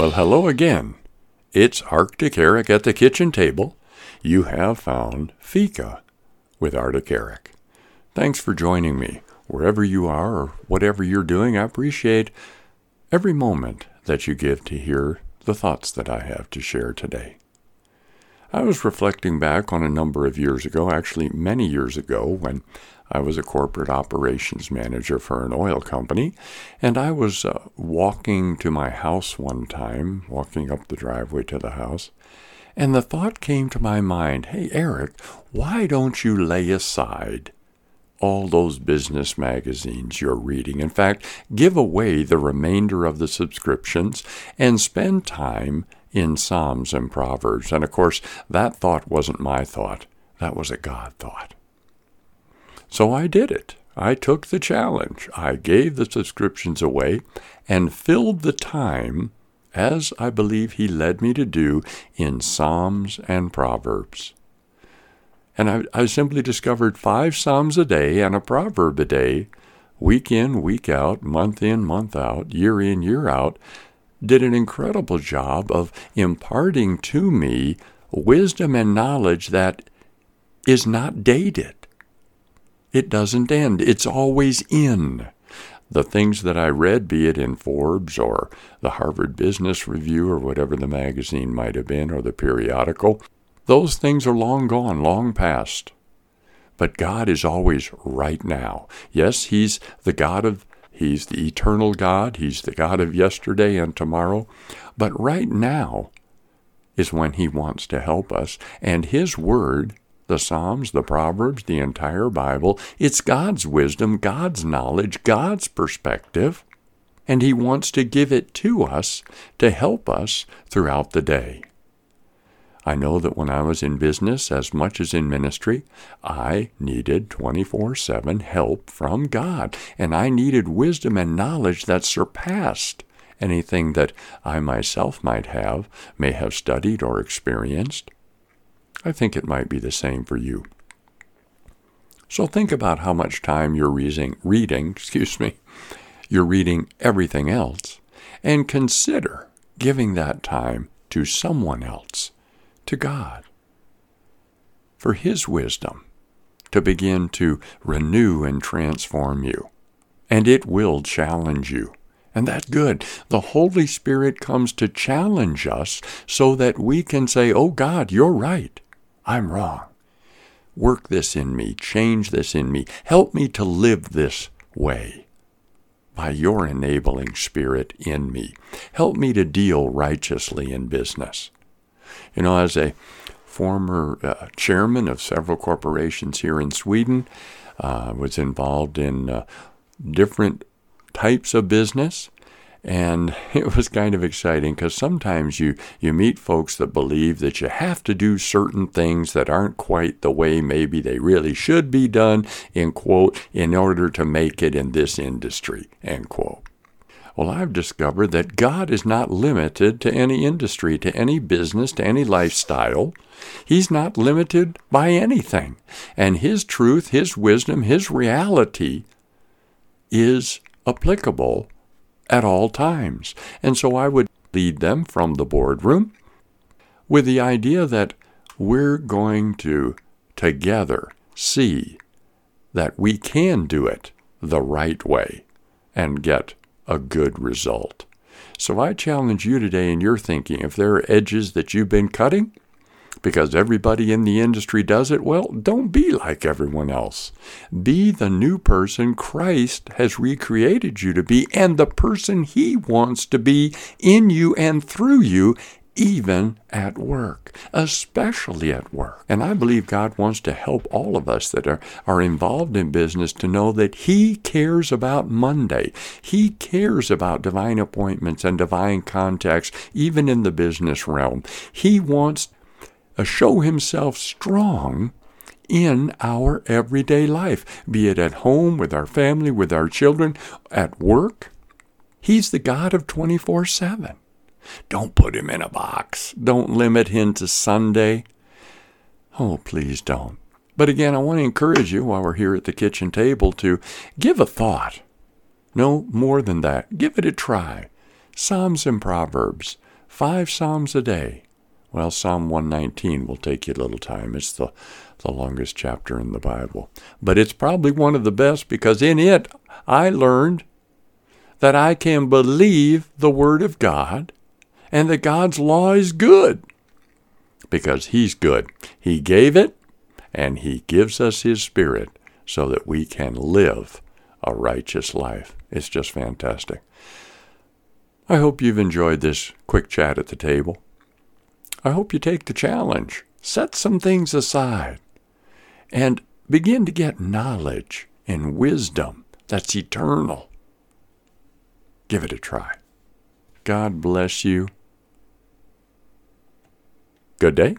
Well, hello again. It's Arctic Eric at the kitchen table. You have found Fika with Arctic Eric. Thanks for joining me. Wherever you are or whatever you're doing, I appreciate every moment that you give to hear the thoughts that I have to share today. I was reflecting back on a number of years ago, actually many years ago, when I was a corporate operations manager for an oil company, and I was uh, walking to my house one time, walking up the driveway to the house, and the thought came to my mind hey, Eric, why don't you lay aside all those business magazines you're reading? In fact, give away the remainder of the subscriptions and spend time in Psalms and Proverbs. And of course, that thought wasn't my thought, that was a God thought. So I did it. I took the challenge. I gave the subscriptions away and filled the time as I believe he led me to do in Psalms and Proverbs. And I, I, simply discovered five Psalms a day and a proverb a day, week in, week out, month in, month out, year in, year out, did an incredible job of imparting to me wisdom and knowledge that is not dated. It doesn't end, it's always in. The things that I read, be it in Forbes or the Harvard Business Review or whatever the magazine might have been or the periodical, those things are long gone, long past. But God is always right now. Yes, He's the God of, He's the eternal God. He's the God of yesterday and tomorrow. But right now is when He wants to help us. And His Word the Psalms, the Proverbs, the entire Bible. It's God's wisdom, God's knowledge, God's perspective, and He wants to give it to us to help us throughout the day. I know that when I was in business, as much as in ministry, I needed 24 7 help from God, and I needed wisdom and knowledge that surpassed anything that I myself might have, may have studied or experienced. I think it might be the same for you. So think about how much time you're reading, reading, excuse me, you're reading everything else, and consider giving that time to someone else, to God, for His wisdom to begin to renew and transform you. And it will challenge you. And that's good. The Holy Spirit comes to challenge us so that we can say, Oh God, you're right. I'm wrong. Work this in me, change this in me, help me to live this way by your enabling spirit in me. Help me to deal righteously in business. You know, as a former uh, chairman of several corporations here in Sweden, uh, was involved in uh, different types of business and it was kind of exciting because sometimes you, you meet folks that believe that you have to do certain things that aren't quite the way maybe they really should be done, in quote, in order to make it in this industry, end quote. Well, I've discovered that God is not limited to any industry, to any business, to any lifestyle. He's not limited by anything. And His truth, His wisdom, His reality is applicable at all times. And so I would lead them from the boardroom with the idea that we're going to together see that we can do it the right way and get a good result. So I challenge you today in your thinking if there are edges that you've been cutting, because everybody in the industry does it, well, don't be like everyone else. Be the new person Christ has recreated you to be and the person He wants to be in you and through you even at work, especially at work. And I believe God wants to help all of us that are, are involved in business to know that He cares about Monday. He cares about divine appointments and divine contacts, even in the business realm. He wants to show himself strong in our everyday life, be it at home, with our family, with our children, at work. He's the God of 24 7. Don't put him in a box. Don't limit him to Sunday. Oh, please don't. But again, I want to encourage you while we're here at the kitchen table to give a thought. No more than that. Give it a try. Psalms and Proverbs five Psalms a day. Well, Psalm 119 will take you a little time. It's the, the longest chapter in the Bible. But it's probably one of the best because in it I learned that I can believe the Word of God and that God's law is good because He's good. He gave it and He gives us His Spirit so that we can live a righteous life. It's just fantastic. I hope you've enjoyed this quick chat at the table. I hope you take the challenge, set some things aside, and begin to get knowledge and wisdom that's eternal. Give it a try. God bless you. Good day.